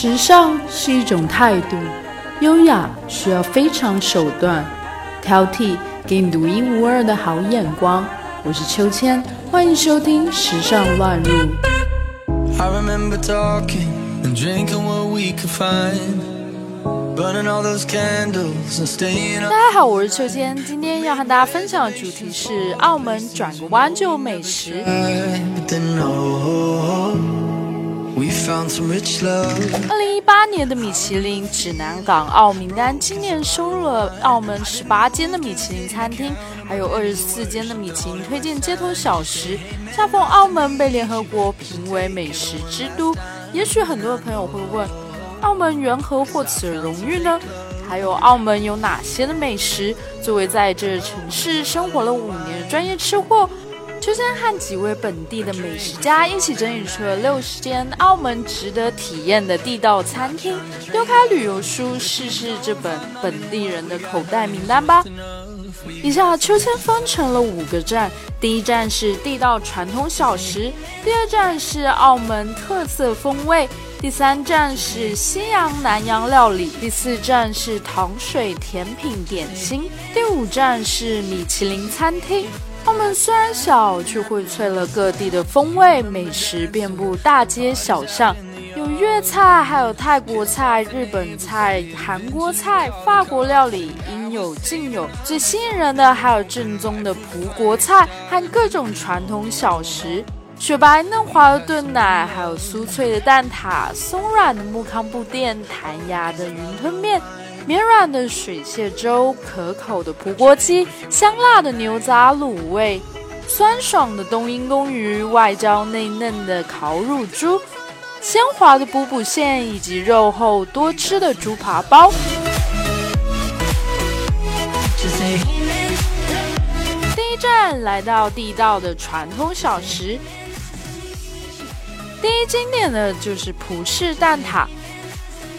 时尚是一种态度，优雅需要非常手段，挑剔给你独一无二的好眼光。我是秋千，欢迎收听《时尚乱入》。大家好，我是秋千，今天要和大家分享的主题是澳门转个弯就美食。二零一八年的米其林指南港澳名单，今年收录了澳门十八间的米其林餐厅，还有二十四间的米其林推荐街头小食。恰逢澳门被联合国评为美食之都，也许很多朋友会问，澳门缘何获此荣誉呢？还有澳门有哪些的美食？作为在这城市生活了五年的专业吃货。秋千和几位本地的美食家一起整理出了六十间澳门值得体验的地道餐厅，丢开旅游书，试试这本本地人的口袋名单吧。以下秋千分成了五个站：第一站是地道传统小食，第二站是澳门特色风味，第三站是西洋南洋料理，第四站是糖水甜品点心，第五站是米其林餐厅。澳门虽然小，却荟萃了各地的风味美食，遍布大街小巷。有粤菜，还有泰国菜、日本菜、韩国菜、法国料理，应有尽有。最吸引人的还有正宗的葡国菜和各种传统小食，雪白嫩滑的炖奶，还有酥脆的蛋挞、松软的木糠布甸、弹牙的云吞面。绵软的水蟹粥，可口的葡国鸡，香辣的牛杂卤味，酸爽的冬阴功鱼，外焦内嫩的烤乳猪，鲜滑的补补馅，以及肉厚多汁的猪扒包。第一站来到地道的传统小食，第一经典的就是葡式蛋挞。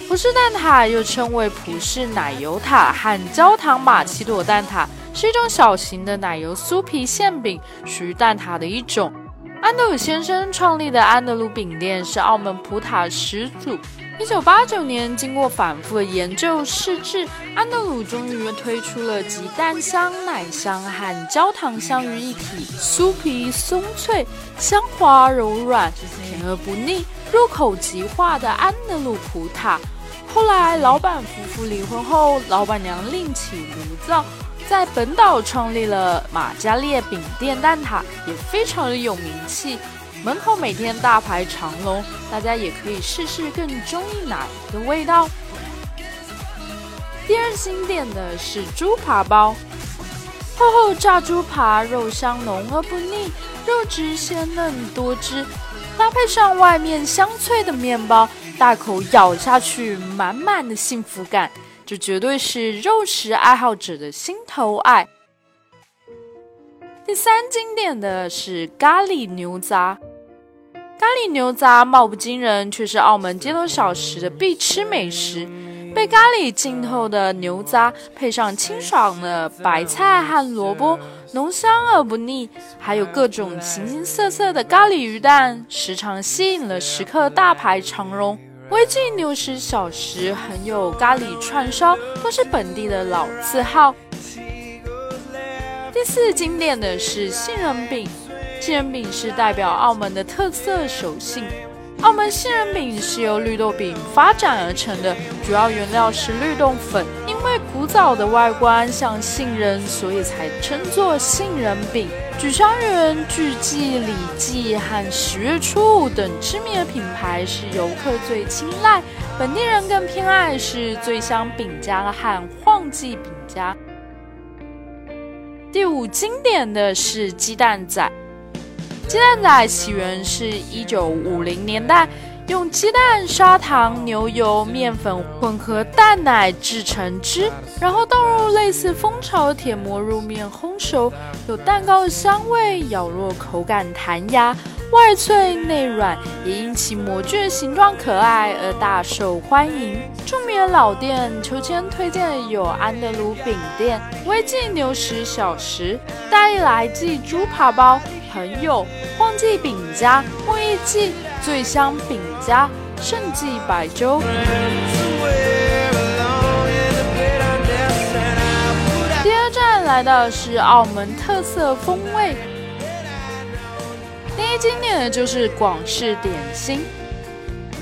葡式蛋挞又称为葡式奶油塔和焦糖玛奇朵蛋挞，是一种小型的奶油酥皮馅饼，属于蛋挞的一种。安德鲁先生创立的安德鲁饼店是澳门葡挞始祖。一九八九年，经过反复的研究试制，安德鲁终于推出了集蛋香、奶香和焦糖香于一体，酥皮松脆，香滑柔软，甜而不腻，入口即化的安德鲁葡挞。后来，老板夫妇离婚后，老板娘另起炉灶，在本岛创立了马加列饼店蛋挞，也非常的有名气，门口每天大排长龙。大家也可以试试更中意哪一个味道。第二新店的是猪扒包，厚厚炸猪扒，肉香浓而不腻，肉质鲜嫩多汁，搭配上外面香脆的面包。大口咬下去，满满的幸福感，这绝对是肉食爱好者的心头爱。第三经典的是咖喱牛杂，咖喱牛杂貌不惊人，却是澳门街头小食的必吃美食。被咖喱浸透的牛杂，配上清爽的白菜和萝卜，浓香而不腻，还有各种形形色色的咖喱鱼蛋，时常吸引了食客大排长龙。威记牛食小食，很有咖喱串烧，都是本地的老字号。第四经典的是杏仁饼，杏仁饼是代表澳门的特色手信。澳门杏仁饼是由绿豆饼发展而成的，主要原料是绿豆粉。因为古早的外观像杏仁，所以才称作杏仁饼。举香园、巨记、李记和十月初五等知名的品牌是游客最青睐，本地人更偏爱是醉香饼家和晃记饼家。第五经典的是鸡蛋仔。鸡蛋仔起源是一九五零年代，用鸡蛋、砂糖、牛油、面粉混合蛋奶制成汁，然后倒入类似蜂巢的铁模入面烘熟，有蛋糕的香味，咬落口感弹牙。外脆内软，也因其模具的形状可爱而大受欢迎。著名的老店，秋千推荐的有安德鲁饼店、威记牛食小食、大来记猪扒包、朋友、晃记饼家、木艺记、醉香饼家、盛记百粥。第二站来的是澳门特色风味，第一经典的就是广式点心。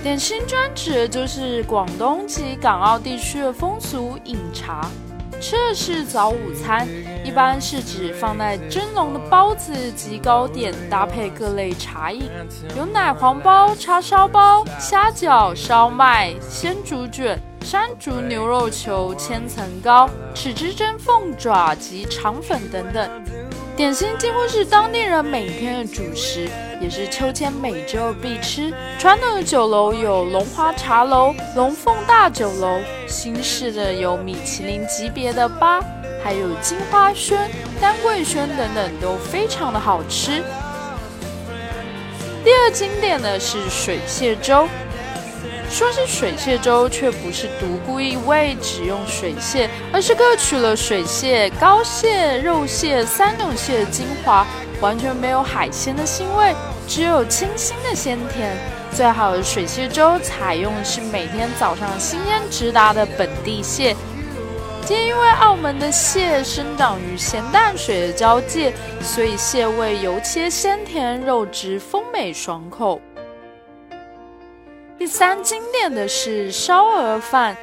点心专指的就是广东及港澳地区的风俗饮茶。吃的是早午餐，一般是指放在蒸笼的包子及糕点，搭配各类茶饮，有奶黄包、叉烧包、虾饺、烧麦、鲜竹卷、山竹牛肉球、千层糕、豉汁蒸凤爪及肠粉等等。点心几乎是当地人每天的主食，也是秋千每周必吃。传统的酒楼有龙华茶楼、龙凤大酒楼，新式的有米其林级别的吧，还有金花轩、丹桂轩等等，都非常的好吃。第二经典的是水蟹粥。说是水蟹粥，却不是独孤一味只用水蟹，而是各取了水蟹、膏蟹、肉蟹三种蟹的精华，完全没有海鲜的腥味，只有清新的鲜甜。最好的水蟹粥采用的是每天早上新鲜直达的本地蟹，皆因为澳门的蟹生长于咸淡水的交界，所以蟹味油切鲜甜，肉质丰美爽口。第三经典的是烧鹅饭，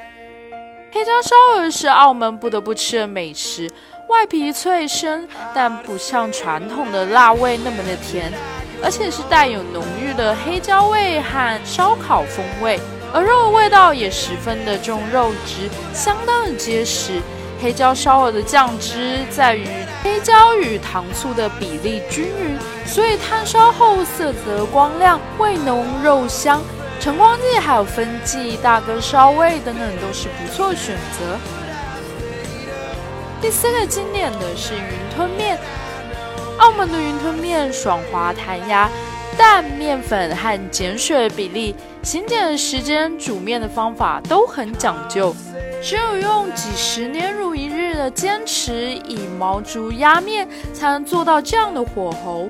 黑椒烧鹅是澳门不得不吃的美食，外皮脆生，但不像传统的辣味那么的甜，而且是带有浓郁的黑椒味和烧烤风味，而肉味道也十分的重，肉质相当的结实。黑椒烧鹅的酱汁在于黑椒与糖醋的比例均匀，所以炭烧后色泽光亮，味浓肉香。晨光记还有分记、大哥烧味等等都是不错选择。第四个经典的是云吞面，澳门的云吞面爽滑弹牙，蛋、面粉和碱水比例、醒碱的时间、煮面的方法都很讲究，只有用几十年如一日的坚持，以毛竹压面，才能做到这样的火候。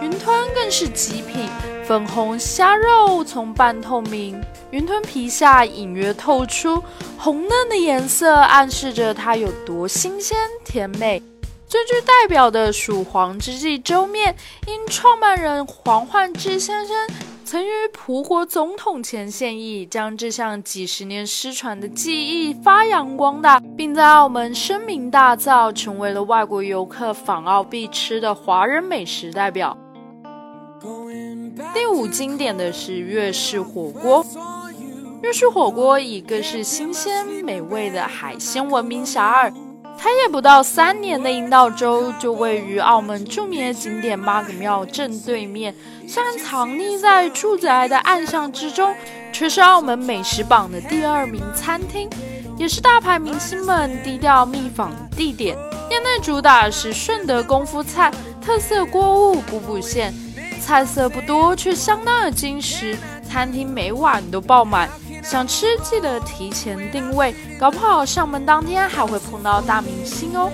云吞更是极品。粉红虾肉从半透明云吞皮下隐约透出红嫩的颜色，暗示着它有多新鲜甜美。最具代表的属黄之记粥面，因创办人黄焕志先生曾于葡国总统前献艺，将这项几十年失传的技艺发扬光大，并在澳门声名大噪，成为了外国游客访澳必吃的华人美食代表。第五经典的是粤式火锅。粤式火锅以个是新鲜美味的海鲜闻名遐迩。开业不到三年的银道粥，就位于澳门著名的景点妈祖庙正对面。虽然藏匿在住宅的暗巷之中，却是澳门美食榜的第二名餐厅，也是大牌明星们低调密访地点。店内主打是顺德功夫菜，特色锅物补补馅。菜色不多，却相当的精实。餐厅每晚都爆满，想吃记得提前定位，搞不好上门当天还会碰到大明星哦。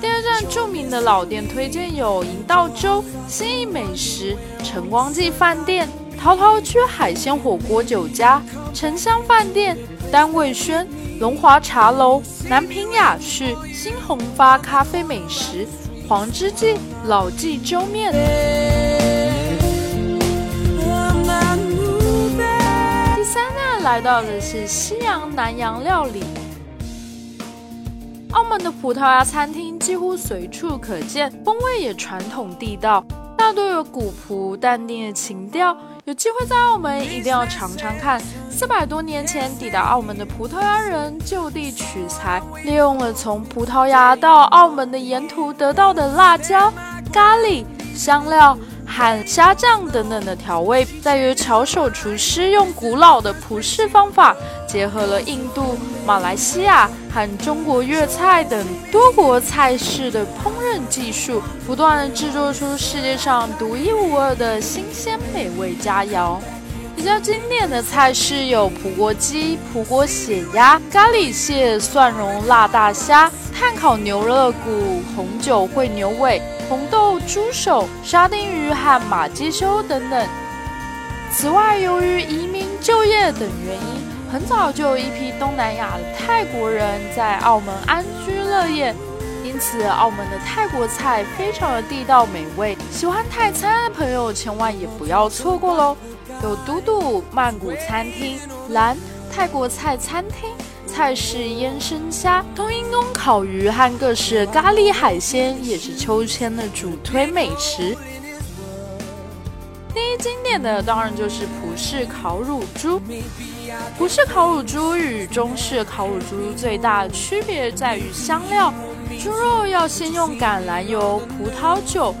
第二站著名的老店推荐有银道粥、新意美食、晨光记饭店、陶陶区海鲜火锅酒家、沉香饭店、丹桂轩、龙华茶楼、南平雅趣、新红发咖啡美食、黄之记、老记粥面。来到的是西洋南洋料理。澳门的葡萄牙餐厅几乎随处可见，风味也传统地道，大多有古朴淡定的情调。有机会在澳门一定要尝尝看。四百多年前抵达澳门的葡萄牙人就地取材，利用了从葡萄牙到澳门的沿途得到的辣椒、咖喱、香料。和虾酱等等的调味，再由巧手厨师用古老的葡式方法，结合了印度、马来西亚和中国粤菜等多国菜式的烹饪技术，不断的制作出世界上独一无二的新鲜美味佳肴。比较经典的菜式有葡国鸡、葡国血鸭、咖喱蟹、蒜蓉辣大虾、炭烤牛肋骨、红酒烩牛尾。红豆猪手、沙丁鱼和马鸡修等等。此外，由于移民、就业等原因，很早就有一批东南亚的泰国人在澳门安居乐业。因此，澳门的泰国菜非常的地道美味，喜欢泰餐的朋友千万也不要错过喽！有嘟嘟曼谷餐厅、蓝泰国菜餐厅、菜式腌生虾、冬阴功烤鱼和各式咖喱海鲜，也是秋千的主推美食。第一经典的当然就是葡式烤乳猪。葡式烤乳猪与中式烤乳猪最大的区别在于香料。猪肉要先用橄榄油、葡萄酒、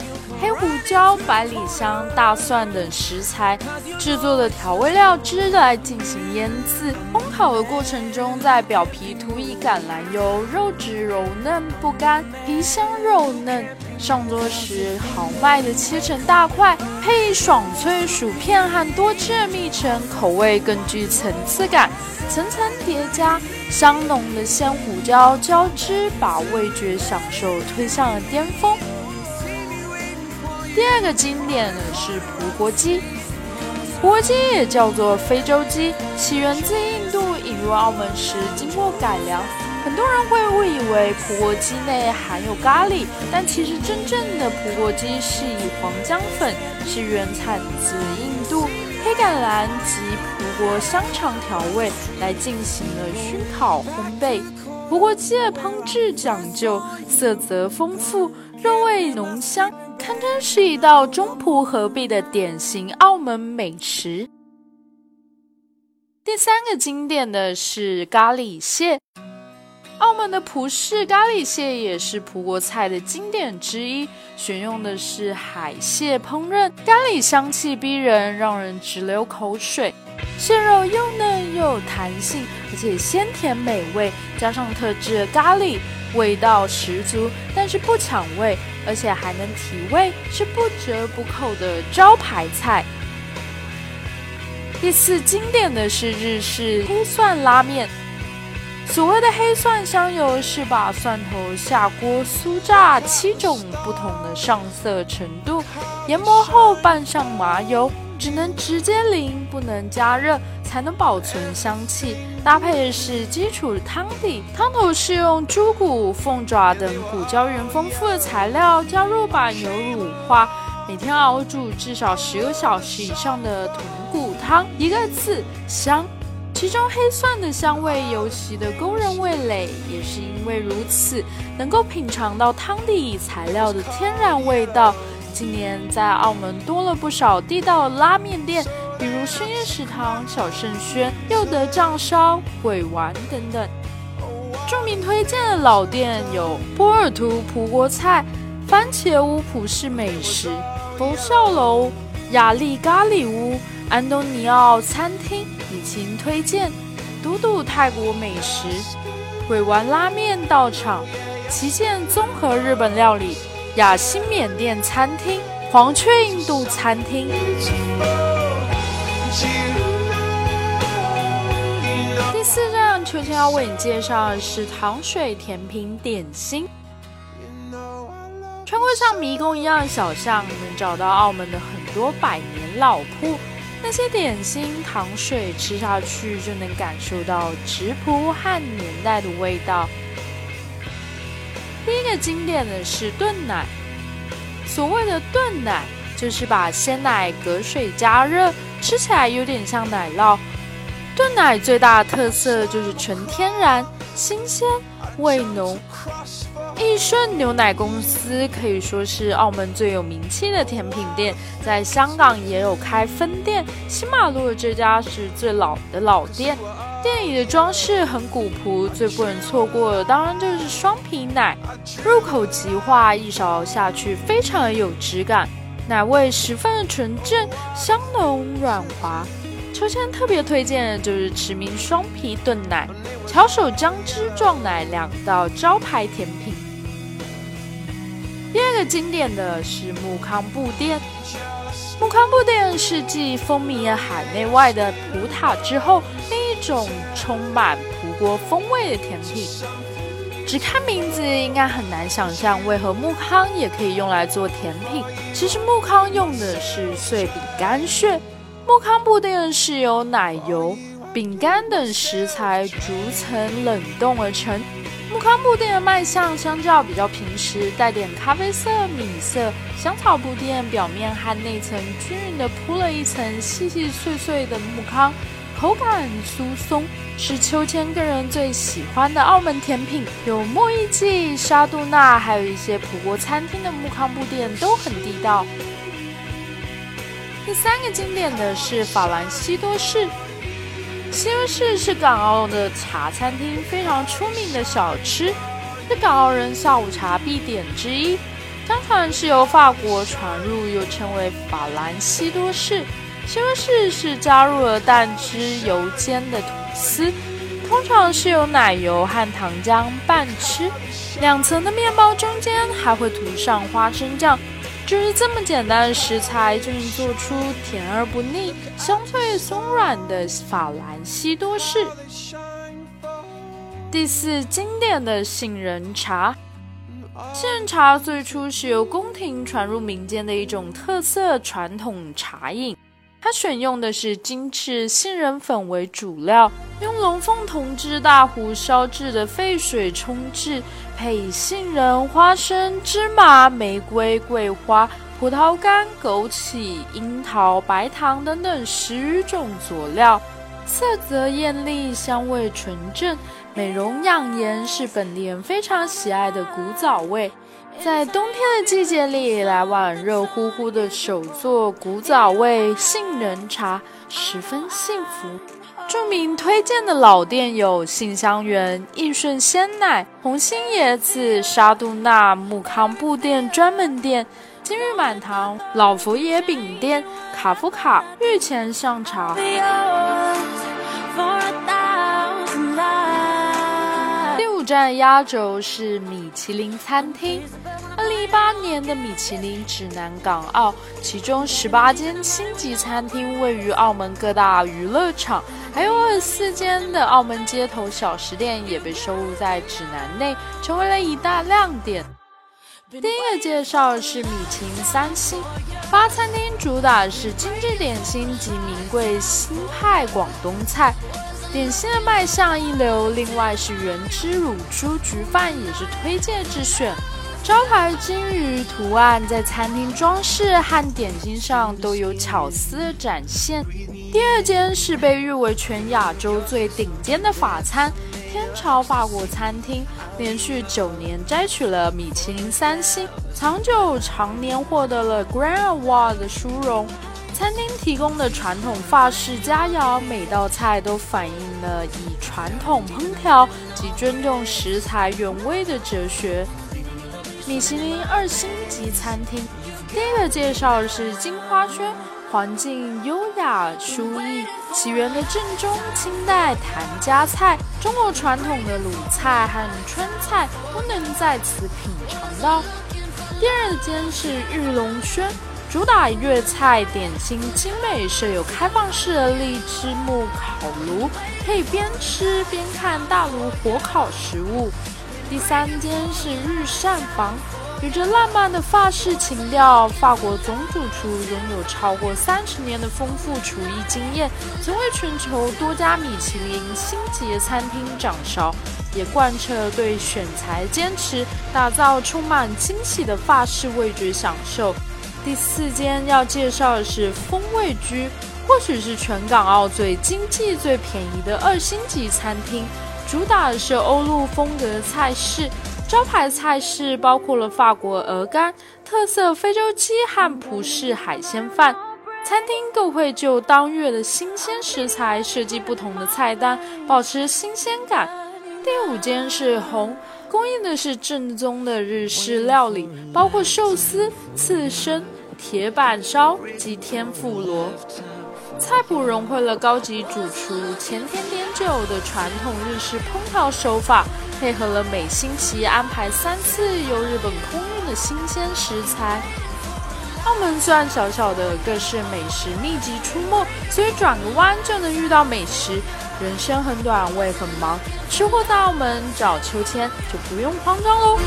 黑胡椒、百里香、大蒜等食材制作的调味料汁来进行腌制。烘烤的过程中，在表皮涂以橄榄油，肉质柔嫩不干，皮香肉嫩。上桌时，豪迈的切成大块，配爽脆薯片和多汁的蜜橙，口味更具层次感，层层叠加。香浓的鲜胡椒交织，把味觉享受推向了巅峰。第二个经典的是葡国鸡，葡国鸡也叫做非洲鸡，起源自印度，引入澳门时经过改良。很多人会误以为葡国鸡内含有咖喱，但其实真正的葡国鸡是以黄姜粉，是原产自印度。黑橄榄及葡国香肠调味来进行了熏烤烘焙。葡国鸡的烹制讲究，色泽丰富，肉味浓香，堪称是一道中葡合璧的典型澳门美食。第三个经典的是咖喱蟹。澳门的葡式咖喱蟹也是葡国菜的经典之一，选用的是海蟹烹饪，咖喱香气逼人，让人直流口水。蟹肉又嫩又有弹性，而且鲜甜美味，加上特制的咖喱，味道十足，但是不抢味，而且还能提味，是不折不扣的招牌菜。第四经典的是日式黑蒜拉面。所谓的黑蒜香油，是把蒜头下锅酥炸七种不同的上色程度，研磨后拌上麻油，只能直接淋，不能加热，才能保存香气。搭配的是基础汤底，汤头是用猪骨、凤爪等骨胶原丰富的材料，加入把牛乳化，每天熬煮至少十个小时以上的豚骨汤，一个字香。其中黑蒜的香味尤其的勾人味蕾，也是因为如此，能够品尝到汤底材料的天然味道。今年在澳门多了不少地道拉面店，比如深夜食堂、小圣轩、又德酱烧、鬼丸等等。著名推荐的老店有波尔图葡国菜、番茄屋葡式美食、佛笑楼、雅丽咖喱屋。安东尼奥餐厅请推荐，嘟嘟泰国美食，鬼丸拉面到场，旗舰综合日本料理，雅新缅甸餐厅，黄雀印度餐厅。第四站，秋千要为你介绍的是糖水甜品点心。穿过像迷宫一样的小巷，能找到澳门的很多百年老铺。那些点心、糖水吃下去就能感受到质朴和年代的味道。第一个经典的是炖奶，所谓的炖奶就是把鲜奶隔水加热，吃起来有点像奶酪。炖奶最大的特色就是纯天然、新鲜、味浓。益顺牛奶公司可以说是澳门最有名气的甜品店，在香港也有开分店。新马路的这家是最老的老店，店里的装饰很古朴，最不能错过的当然就是双皮奶，入口即化，一勺下去非常的有质感，奶味十分的纯正，香浓软滑。秋千特别推荐的就是驰名双皮炖奶、巧手姜汁撞奶两道招牌甜品。最经典的是木糠布店。木糠布店是继风靡了海内外的葡挞之后，另一种充满葡国风味的甜品。只看名字，应该很难想象为何木糠也可以用来做甜品。其实木糠用的是碎饼干屑，木糠布店是由奶油、饼干等食材逐层冷冻而成。木糠布店的卖相相较比较平实，带点咖啡色、米色。香草布店表面和内层均匀的铺了一层细细碎碎的木糠，口感酥松，是秋千个人最喜欢的澳门甜品。有莫伊记、沙杜娜，还有一些葡国餐厅的木糠布店都很地道。第三个经典的是法兰西多士。西多士是港澳的茶餐厅非常出名的小吃，是港澳人下午茶必点之一。相传是由法国传入，又称为法兰西多士。西多士是加入了蛋汁油煎的吐司，通常是由奶油和糖浆拌吃，两层的面包中间还会涂上花生酱。就是这么简单的食材，就能做出甜而不腻、香脆松软的法兰西多士。第四，经典的杏仁茶。杏仁茶最初是由宫廷传入民间的一种特色传统茶饮，它选用的是精致杏仁粉为主料，用龙凤铜制大壶烧制的沸水冲制。配杏仁、花生、芝麻、玫瑰、桂花、葡萄干、枸杞、樱桃、白糖等等十余种佐料，色泽艳丽，香味纯正，美容养颜，是本地人非常喜爱的古早味。在冬天的季节里，来碗热乎乎的手做古早味杏仁茶，十分幸福。著名推荐的老店有杏香园、益顺鲜奶、红心椰子、沙杜纳、木糠布店专门店、金玉满堂、老佛爷饼店、卡夫卡、御前上茶。站压轴是米其林餐厅。二零一八年的米其林指南港澳，其中十八间星级餐厅位于澳门各大娱乐场。还有二十四间的澳门街头小食店也被收录在指南内，成为了一大亮点。第一个介绍是米其林三星，八餐厅主打是精致点心及名贵新派广东菜，点心的卖相一流。另外是原汁乳猪焗饭也是推荐之选。招牌金鱼图案在餐厅装饰和点心上都有巧思展现。第二间是被誉为全亚洲最顶尖的法餐天朝法国餐厅，连续九年摘取了米其林三星，长久常年获得了 Grand Award 的殊荣。餐厅提供的传统法式佳肴，每道菜都反映了以传统烹调及尊重食材原味的哲学。米其林二星级餐厅，第一个介绍是金花轩，环境优雅舒逸，起源的正宗清代谭家菜，中国传统的鲁菜和川菜都能在此品尝到。第二间是玉龙轩，主打粤菜点心精美，设有开放式的荔枝木烤炉，可以边吃边看大炉火烤食物。第三间是日膳房，有着浪漫的法式情调。法国总主厨拥有超过三十年的丰富厨艺经验，曾为全球多家米其林星级餐厅掌勺，也贯彻对选材坚持，打造充满惊喜的法式味觉享受。第四间要介绍的是风味居，或许是全港澳最经济、最便宜的二星级餐厅。主打的是欧陆风格的菜式，招牌菜式包括了法国鹅肝、特色非洲鸡和葡式海鲜饭。餐厅更会就当月的新鲜食材设计不同的菜单，保持新鲜感。第五间是红，供应的是正宗的日式料理，包括寿司、刺身、铁板烧及天妇罗。菜谱融汇了高级主厨前甜点酒的传统日式烹调手法，配合了每星期安排三次由日本空运的新鲜食材。澳门虽然小小的，各式美食密集出没，所以转个弯就能遇到美食。人生很短我也很忙吃货大佬们找秋千就不用慌张喽。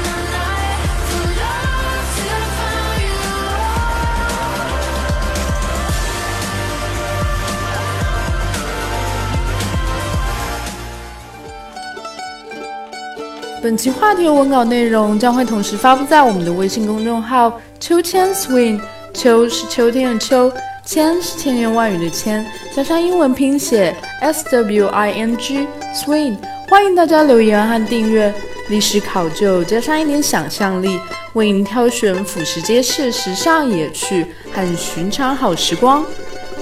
本期话题的文稿内容将会同时发布在我们的微信公众号秋千 swing 秋是秋天的秋千是千言万语的千，加上英文拼写 s w i n g swing。欢迎大家留言和订阅，历史考究加上一点想象力，为您挑选俯拾皆是时尚野趣和寻常好时光。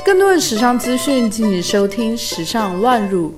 更多的时尚资讯，敬请收听《时尚乱入》。